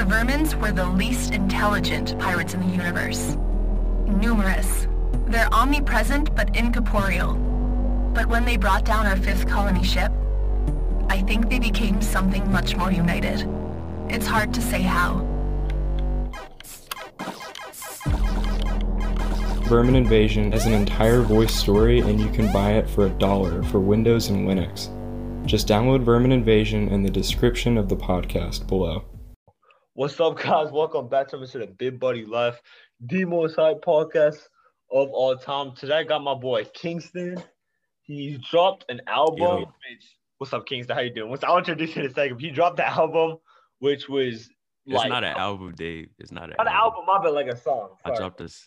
The Vermins were the least intelligent pirates in the universe. Numerous. They're omnipresent but incorporeal. But when they brought down our fifth colony ship, I think they became something much more united. It's hard to say how. Vermin Invasion is an entire voice story and you can buy it for a dollar for Windows and Linux. Just download Vermin Invasion in the description of the podcast below. What's up, guys? Welcome back to. The Big Buddy Life, the most hype podcast of all time. Today, I got my boy Kingston. He dropped an album. Which, what's up, Kingston? How you doing? What's I'll introduce you in a second. He dropped the album, which was It's like not an album, Dave. It's not an not an album, my bad, like a song. I dropped this.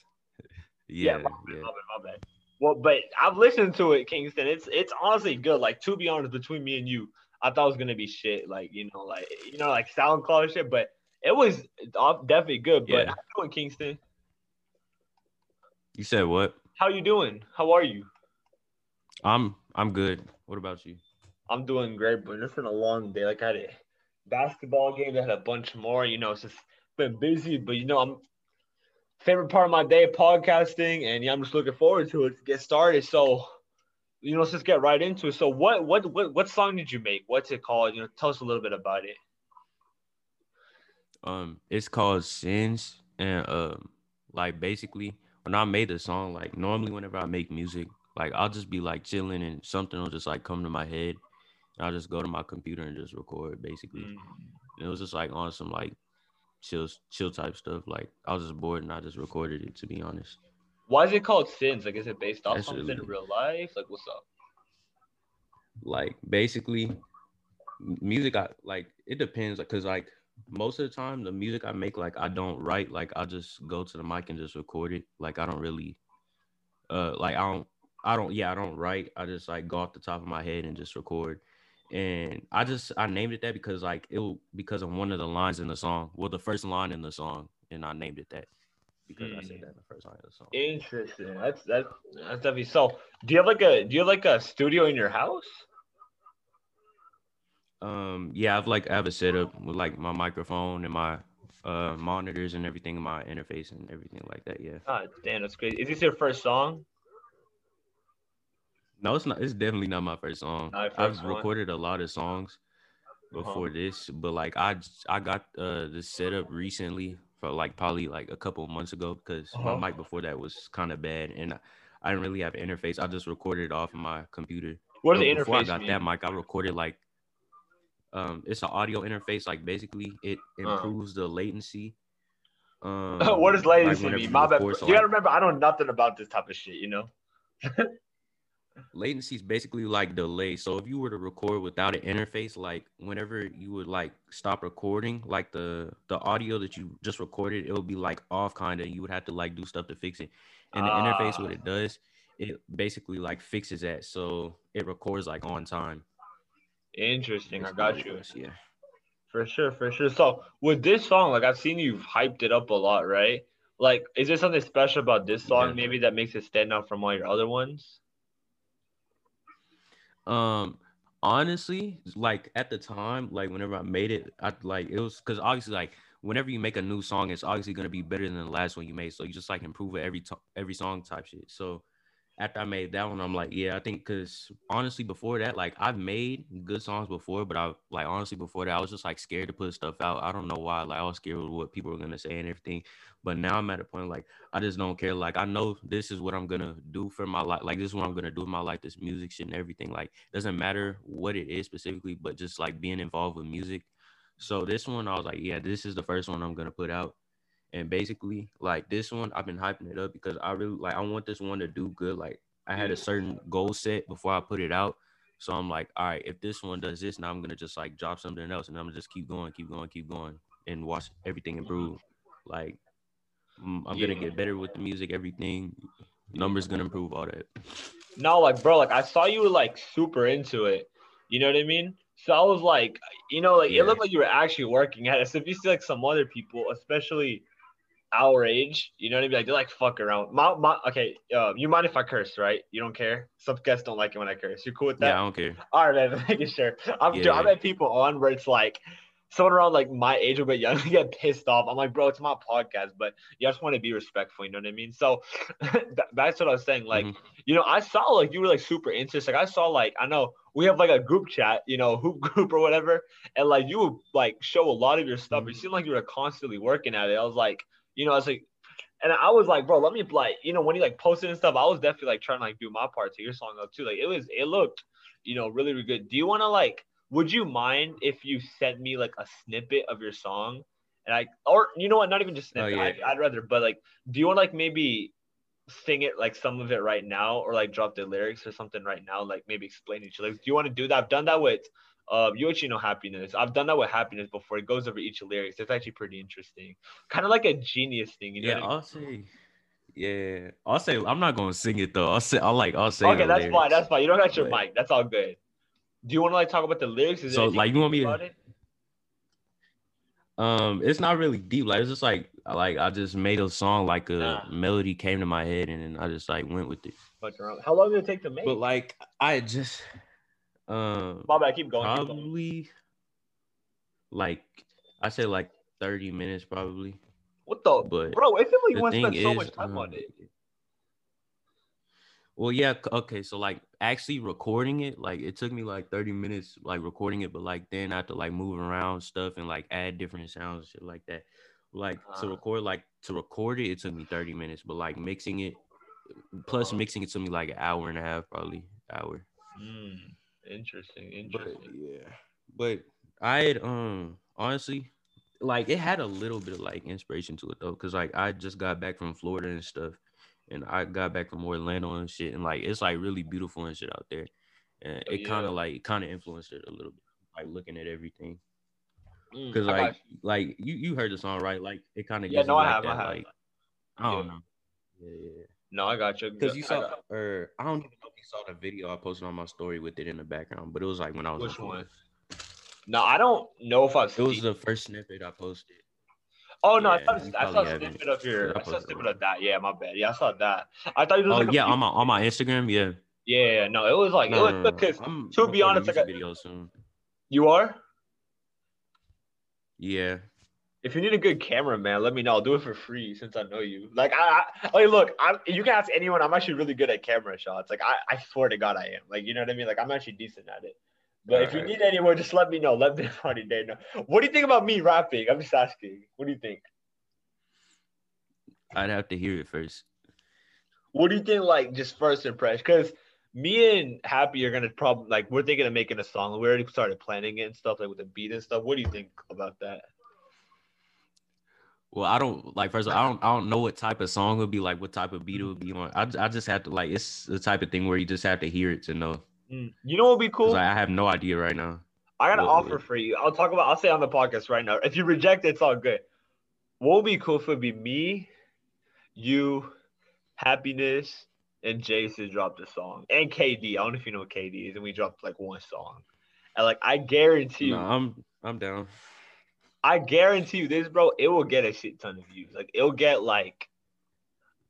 Yeah, Yeah, my, bad, yeah. my bad, my bad. Well, but I've listened to it, Kingston. It's it's honestly good. Like to be honest, between me and you, I thought it was gonna be shit. Like you know, like you know, like SoundCloud shit. But it was uh, definitely good. But Yeah. how you doing, Kingston? You said what? How you doing? How are you? I'm I'm good. What about you? I'm doing great, but it's been a long day. Like I had a basketball game, I had a bunch more. You know, it's just been busy. But you know, I'm favorite part of my day podcasting, and yeah, I'm just looking forward to it to get started. So, you know, let's just get right into it. So, what what what what song did you make? What's it called? You know, tell us a little bit about it. Um, it's called Sins, and um, like basically, when I made the song, like normally whenever I make music, like I'll just be like chilling and something will just like come to my head, and I'll just go to my computer and just record basically. And it was just like on some like chill chill type stuff. Like I was just bored and I just recorded it. To be honest. Why is it called Sins? Like, is it based off That's something really- in real life? Like, what's up? like basically music i like it depends because like most of the time the music i make like i don't write like i just go to the mic and just record it like i don't really uh like i don't i don't yeah i don't write i just like go off the top of my head and just record and i just i named it that because like it because of one of the lines in the song well the first line in the song and i named it that because i said Mm. that in the first line of the song Interesting. That's that's that's definitely so. Do you have like a do you have like a studio in your house? Um, yeah, I've like I have a setup with like my microphone and my uh monitors and everything, my interface and everything like that. Yeah. God damn, that's great. Is this your first song? No, it's not. It's definitely not my first song. Not your I've first one? recorded a lot of songs Uh-huh. before this, but like I I got uh this setup recently for like probably like a couple months ago because Uh-huh. my mic before that was kind of bad and I, I didn't really have an interface. I just recorded it off of my computer. What But the before I got mean? that mic, I recorded like um it's an audio interface. Like basically it Uh. improves the latency. Um what does latency whenever mean? you My bad. so, you gotta like, remember, I know nothing about this type of shit. You know. latency is basically like delay. So if you were to record without an interface, like whenever you would like stop recording, like the the audio that you just recorded, it would be like off kind of. You would have to like do stuff to fix it. And the interface, what Ah. it does, it basically like fixes that, so it records like on time. Interesting. I got you. Yeah. For sure, for sure. So with this song, like I've seen you've hyped it up a lot, right? Like, is there something special about this song Yeah. maybe that makes it stand out from all your other ones? Um, honestly, like at the time, like whenever I made it, I like it was because obviously, like whenever you make a new song, it's obviously gonna be better than the last one you made. So you just like improve it every to- every song type shit. So after I made that one, I'm like, yeah, I think because honestly, before that, like I've made good songs before, but I like honestly before that, I was just like scared to put stuff out. I don't know why. Like I was scared of what people were gonna say and everything. But now I'm at a point like I just don't care. Like I know this is what I'm gonna do for my life. Like this is what I'm gonna do with my life. This music shit and everything. Like doesn't matter what it is specifically, but just like being involved with music. So this one, I was like, yeah, this is the first one I'm gonna put out. And basically, like this one, I've been hyping it up because I really like I want this one to do good. Like I had a certain goal set before I put it out. So I'm like, all right, if this one does this, now I'm gonna just like drop something else and I'm gonna just keep going, keep going, keep going, and watch everything improve. Like mm, I'm gonna get better with the music, everything. Numbers gonna improve, all that. No, like bro, like I saw you were like super into it. You know what I mean? So I was like, you know, like Yeah. it looked like you were actually working at it. So if you see like some other people, especially our age, you know what I mean? Like they like fuck around. My, my okay, uh, you mind if I curse, right? You don't care? Some guests don't like it when I curse. You cool with that? Yeah, I don't care. All right, man. Making sure. I'm, Yeah. I've had people on where it's like someone around like my age or a bit younger get pissed off. I'm like, bro, it's my podcast, but you just want to be respectful. You know what I mean? So that, that's what I was saying. Like, mm-hmm. you know, I saw like you were like super interested. Like, I saw like I know we have like a group chat, you know, hoop group or whatever, and like you would like show a lot of your stuff. Mm-hmm. It seemed like you were constantly working at it. I was like, you know, I was like, and I was like, bro, let me like, you know, when you like posted and stuff, I was definitely like trying to like do my part to your song up too. Like it was, it looked, you know, really, really good. Do you want to like, would you mind if you sent me like a snippet of your song? And I, or you know what, not even just oh, snippet. Oh, yeah. I, I'd rather, but like, do you want like maybe sing it like some of it right now, or like drop the lyrics or something right now? Like maybe explain each. Like, do you want to do that? I've done that with uh, you actually know happiness. I've done that with happiness before. It goes over each lyrics. It's actually pretty interesting. Kind of like a genius thing. You know yeah, I'll say. Yeah, I'll say I'm not gonna sing it though. I'll say I'll like I'll say. Okay, that's lyrics. fine. That's fine. You don't got your mic. That's all good. Do you want to like talk about the lyrics? Is so like you want me to? It? Um, it's not really deep. Like it's just like like I just made a song. Like a nah. melody came to my head, and then I just like went with it. How long did it take to make? But like I just um, my bad. Keep going. Probably keep going. like I say like thirty minutes, probably. What the? But bro, it feels like you want to spend so much time um, on it. Well, yeah, okay. So like actually recording it, like it took me like 30 minutes like recording it, but like then I have to like move around stuff and like add different sounds and shit like that. Like uh, to record like to record it, it took me 30 minutes, but like mixing it plus uh, mixing it took me like an hour and a half, probably hour. Mm. Interesting. Interesting. But, yeah. But I had um honestly like it had a little bit of like inspiration to it though, because like I just got back from Florida and stuff, and I got back from Orlando and shit, and like it's like really beautiful and shit out there, and oh, it yeah. kind of like kind of influenced it a little bit, like looking at everything. Because mm, like you. like you you heard the song right? Like it kind of yeah no I have that, I have like I don't yeah. know yeah yeah no I got you because you saw or I don't saw the video I posted on my story with it in the background, but it was like when I was. Which one? No, I don't know if I've. It was the first snippet I posted. Oh no, yeah, I thought I saw a snippet of your. I saw a snippet of that. Yeah, my bad. Yeah, I saw that. I thought it was. Oh like yeah, on my on my Instagram. Yeah. Yeah, no, it was like no, it was because no, no. to be honest, like a video soon. You are. Yeah if you need a good camera, man, let me know. I'll do it for free since I know you. Like I, I like look, I you can ask anyone. I'm actually really good at camera shots. Like I, I swear to God, I am. Like you know what I mean. Like I'm actually decent at it. But All if right. you need anyone, just let me know. Let the party day know. What do you think about me rapping? I'm just asking. What do you think? I'd have to hear it first. What do you think? Like just first impression, because me and Happy are gonna probably like we're thinking of making a song. We already started planning it and stuff like with the beat and stuff. What do you think about that? Well, I don't like first. Of all, I don't. I don't know what type of song would be like. What type of beat it would be on. I, I just have to like. It's the type of thing where you just have to hear it to know. Mm. You know what would be cool? Like, I have no idea right now. I got an offer for you. I'll talk about. I'll say on the podcast right now. If you reject it, it's all good. What would be cool if it would be me, you, happiness, and Jason dropped a song, and KD. I don't know if you know what KD is, and we dropped like one song, and like I guarantee you, no, I'm I'm down. I guarantee you this, bro. It will get a shit ton of views. Like it'll get like,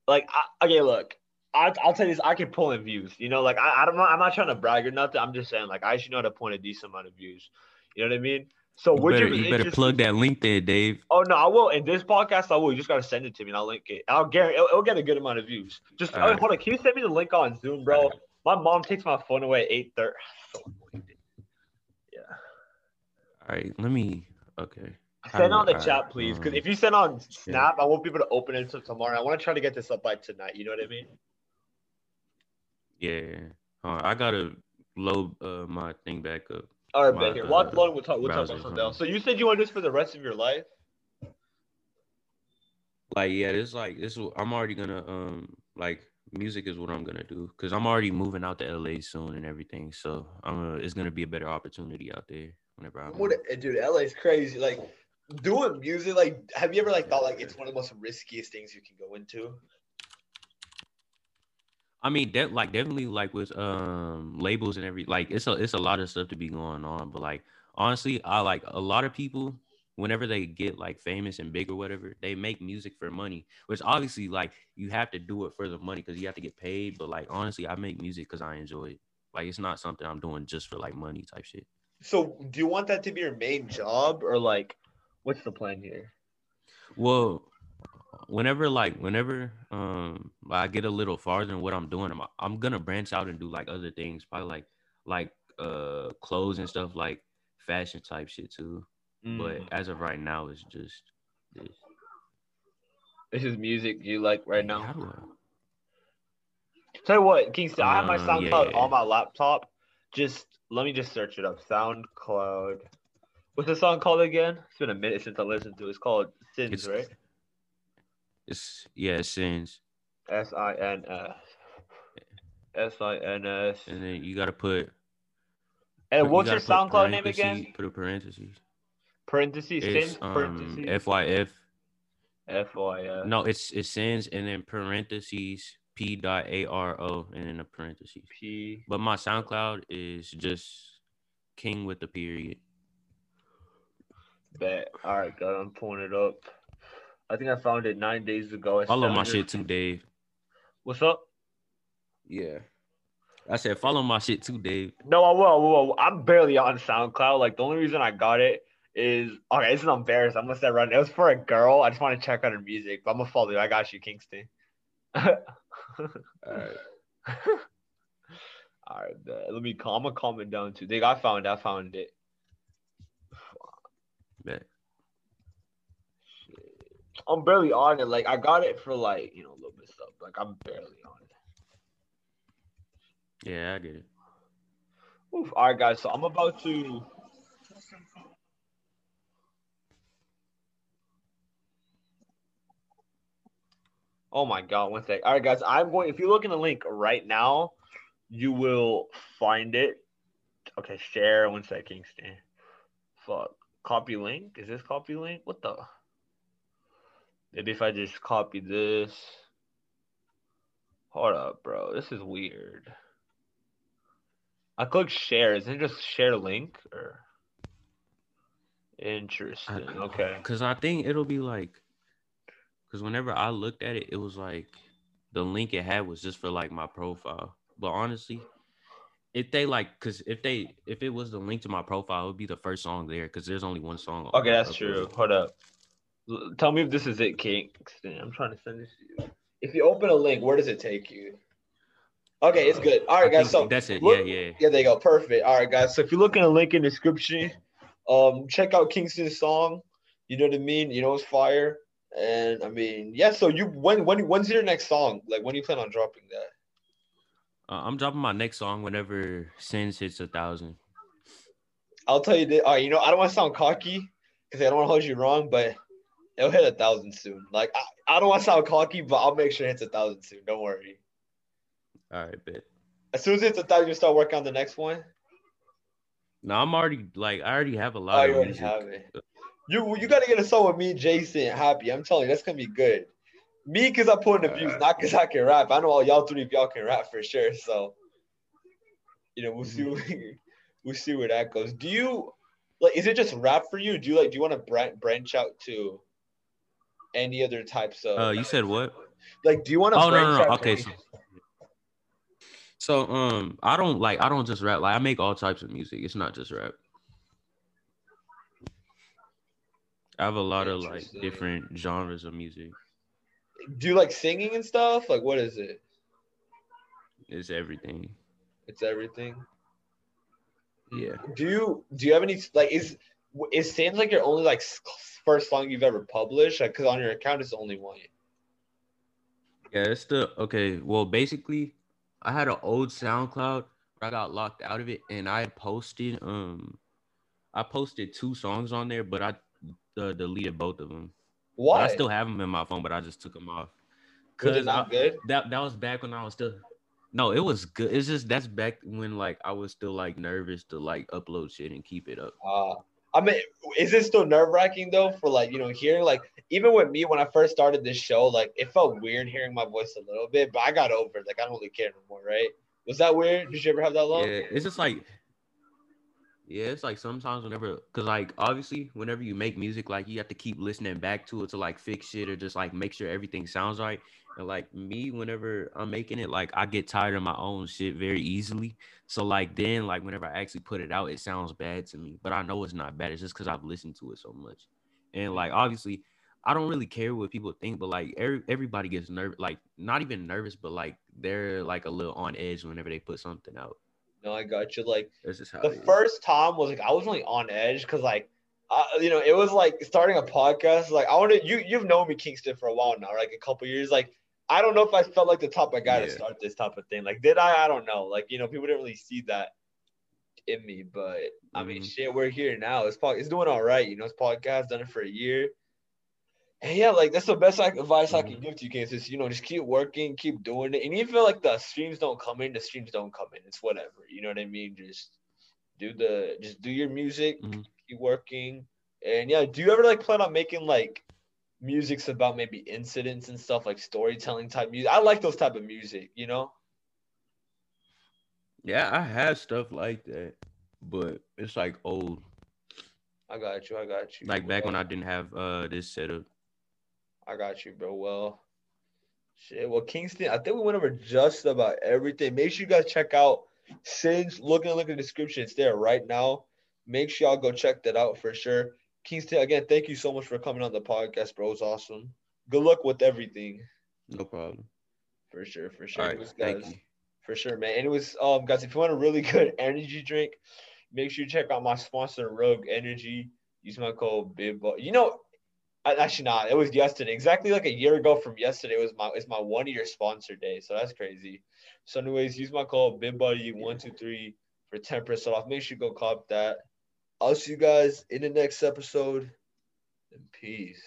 like I, okay, look. I, I'll tell you this. I can pull in views. You know, like I, I don't. know, I'm not trying to brag or nothing. I'm just saying, like I should know how to point a decent amount of views. You know what I mean? So you would better, you, you better plug that link there, Dave? Oh no, I will. In this podcast, I will. You just gotta send it to me, and I'll link it. I'll guarantee it'll, it'll get a good amount of views. Just oh, right. hold on. Can you send me the link on Zoom, bro? Right. My mom takes my phone away at eight thirty. yeah. All right. Let me. Okay. Send on the chat, please. Because if you send on Snap. I won't be able to open it until tomorrow. I want to try to get this up by tonight. You know what I mean? Yeah. All right. I gotta load uh, my thing back up. All right, Ben. Here, while it's loading, we'll talk. We'll talk about something else. So you said you want this for the rest of your life? Like, yeah, it's like this. I'm already gonna um like music is what I'm gonna do because I'm already moving out to LA soon and everything. So I'm gonna, it's gonna be a better opportunity out there whenever I'm. What, dude, LA is crazy. Like doing music, like, have you ever like thought like it's one of the most riskiest things you can go into? I mean, de- like definitely like with um labels and every like it's a it's a lot of stuff to be going on. But like honestly, I like a lot of people whenever they get like famous and big or whatever, they make music for money. Which obviously like you have to do it for the money because you have to get paid. But like honestly, I make music because I enjoy it. Like it's not something I'm doing just for like money type shit. So, do you want that to be your main job, or like, what's the plan here? Well, whenever like whenever um I get a little farther in what I'm doing, I'm I'm gonna branch out and do like other things, probably like like uh clothes and stuff like fashion type shit too. But Mm. as of right now, it's just this. this is music you like right now. I? Tell you what, Kingston, I have my Uh, SoundCloud yeah. on my laptop. Just let me just search it up. SoundCloud. What's the song called again? It's been a minute since I listened to it. It's called Sins, It's right? It's yeah, sins, S I N S. S I N S. and then you gotta put. And you what's your SoundCloud name again? Put a parentheses. Parentheses. It's Sins. um Parentheses. FYF. F Y F. No, it's it sins and then parentheses P dot A R O and then a parentheses. P. But my SoundCloud is just King with the period. Bet. All right, God, I'm pulling it up. I think I found it nine days ago. It's Follow my 700 shit too, Dave. What's up? Yeah. I said follow my shit too, Dave. No, I will. I will. I'm barely on SoundCloud. Like the only reason I got it is okay. This is embarrassing. I'm gonna say right. It was for a girl. I just want to check out her music. But I'm gonna follow you. I got you, Kingston. Alright. All right. bet. Let me. Calm, I'm gonna calm it down too. Dig. I found. it. I found it. Bet. I'm barely on it. Like I got it for like you know a little bit stuff. Like I'm barely on it. Yeah, I get it. Oof. All right, guys. So I'm about to. Oh my God! One sec. All right, guys. I'm going. If you look in the link right now, you will find it. Okay, share. One sec, Kingston. Fuck. Copy link. Is this copy link? What the? Maybe if I just copy this. Hold up, bro. This is weird. I click share. Isn't it just share link or? Interesting. Okay. Cause I think it'll be like, cause whenever I looked at it, it was like the link it had was just for like my profile. But honestly, if they like, cause if they if it was the link to my profile, it would be the first song there. Cause there's only one song. Okay, that's true. Hold up. Tell me if this is it, Kingston. I'm trying to send this to you. If you open a link, where does it take you? Okay, it's good. all right I guys. So that's it. look- yeah, yeah. Yeah, they go. Perfect. All right, guys. So if you look in the link in the description, um, check out Kingston's song. You know what I mean? You know it's fire. And I mean, yeah. So you when when when's your next song? Like when do you plan on dropping that? Uh, I'm dropping my next song whenever Sins hits a thousand. I'll tell you this. All right, you know I don't want to sound cocky because I don't want to hold you wrong, but it'll hit a thousand soon. Like I, I don't want to sound cocky, but I'll make sure it hits a thousand soon. Don't worry. All right, bet. As soon as it's a thousand, you start working on the next one. No, I'm already like I already have a Oh, lot you of already music. have it. You you gotta get a song with me, Jason, happy. I'm telling you, that's gonna be good. Me, cause I put in the views, not cause I can rap. I know all y'all three of y'all can rap for sure. So, you know, we'll see. Mm-hmm. we'll see where that goes. Do you like? Is it just rap for you? Do you like? Do you want to branch branch out to any other types of? Uh, you said what? like, do you want to? Oh no, branch no, no. out Okay, so, so um, I don't like I don't just rap. Like I make all types of music. It's not just rap. I have a lot of like different genres of music. Do you like singing and stuff? Like, what is it? It's everything. It's everything. Yeah. Do you do you have any like is it seems like your only like first song you've ever published? Like, cause on your account it's the only one. Yeah, it's the okay. Well, basically, I had an old SoundCloud. Where I got locked out of it, and I posted um, I posted two songs on there, but I uh, deleted both of them. Why? I still have them in my phone, but I just took them off. Cause not I- good? that that was back when I was still. No, it was good. It's just that's back when like I was still like nervous to like upload shit and keep it up. Uh, I mean, is it still nerve wracking though for like you know hearing like even with me when I first started this show like it felt weird hearing my voice a little bit, but I got over it. Like I don't really care anymore, right? Was that weird? Did you ever have that long? Yeah, it's just like Yeah, it's like sometimes whenever, cause like obviously whenever you make music, like you have to keep listening back to it to like fix shit or just like make sure everything sounds right. And like me, whenever I'm making it, like I get tired of my own shit very easily. So like then, like whenever I actually put it out, it sounds bad to me, but I know it's not bad. It's just cause I've listened to it so much. And like obviously, I don't really care what people think, but like every, everybody gets nervous, like not even nervous, but like they're like a little on edge whenever they put something out. No, I got you. Like That's just how the first time was like I was really on edge because like I, you know it was like starting a podcast. Like I wanted you you've known me Kingston for a while now, like a couple years. Like I don't know if I felt like the type of guy to start this type of thing. Like did I? I don't know. Like you know people didn't really see that in me, but I mean Mhm. shit, we're here now. It's pod, it's doing all right. You know, it's podcast done it for a year. And yeah, like that's the best like, advice I can give to you, Kansas. Is, you know, just keep working, keep doing it. And even like the streams don't come in, the streams don't come in. It's whatever. You know what I mean? Just do the just do your music, Mhm. keep working. And yeah, do you ever like plan on making like musics about maybe incidents and stuff like storytelling type music? I like those type of music, you know? Yeah, I have stuff like that, but it's like old. I got you, I got you. Like back when I didn't have uh this setup. I got you, bro. Well, shit. Well, Kingston, I think we went over just about everything. Make sure you guys check out Sins. Look and look in the description. It's there right now. Make sure y'all go check that out for sure. Kingston, again, thank you so much for coming on the podcast, bro. It's awesome. Good luck with everything. No problem. For sure, for sure. All right, Anyways, thank you. For sure, man. Anyways, um, guys, if you want a really good energy drink, make sure you check out my sponsor, Rogue Energy. Use my code BIBBO. You know, actually not. It was yesterday. Exactly like a year ago from yesterday was my it's my one year sponsor day. So that's crazy. So, anyways, use my code BIBBuddy123 for 10% off. Make sure you go cop that. I'll see you guys in the next episode. And peace.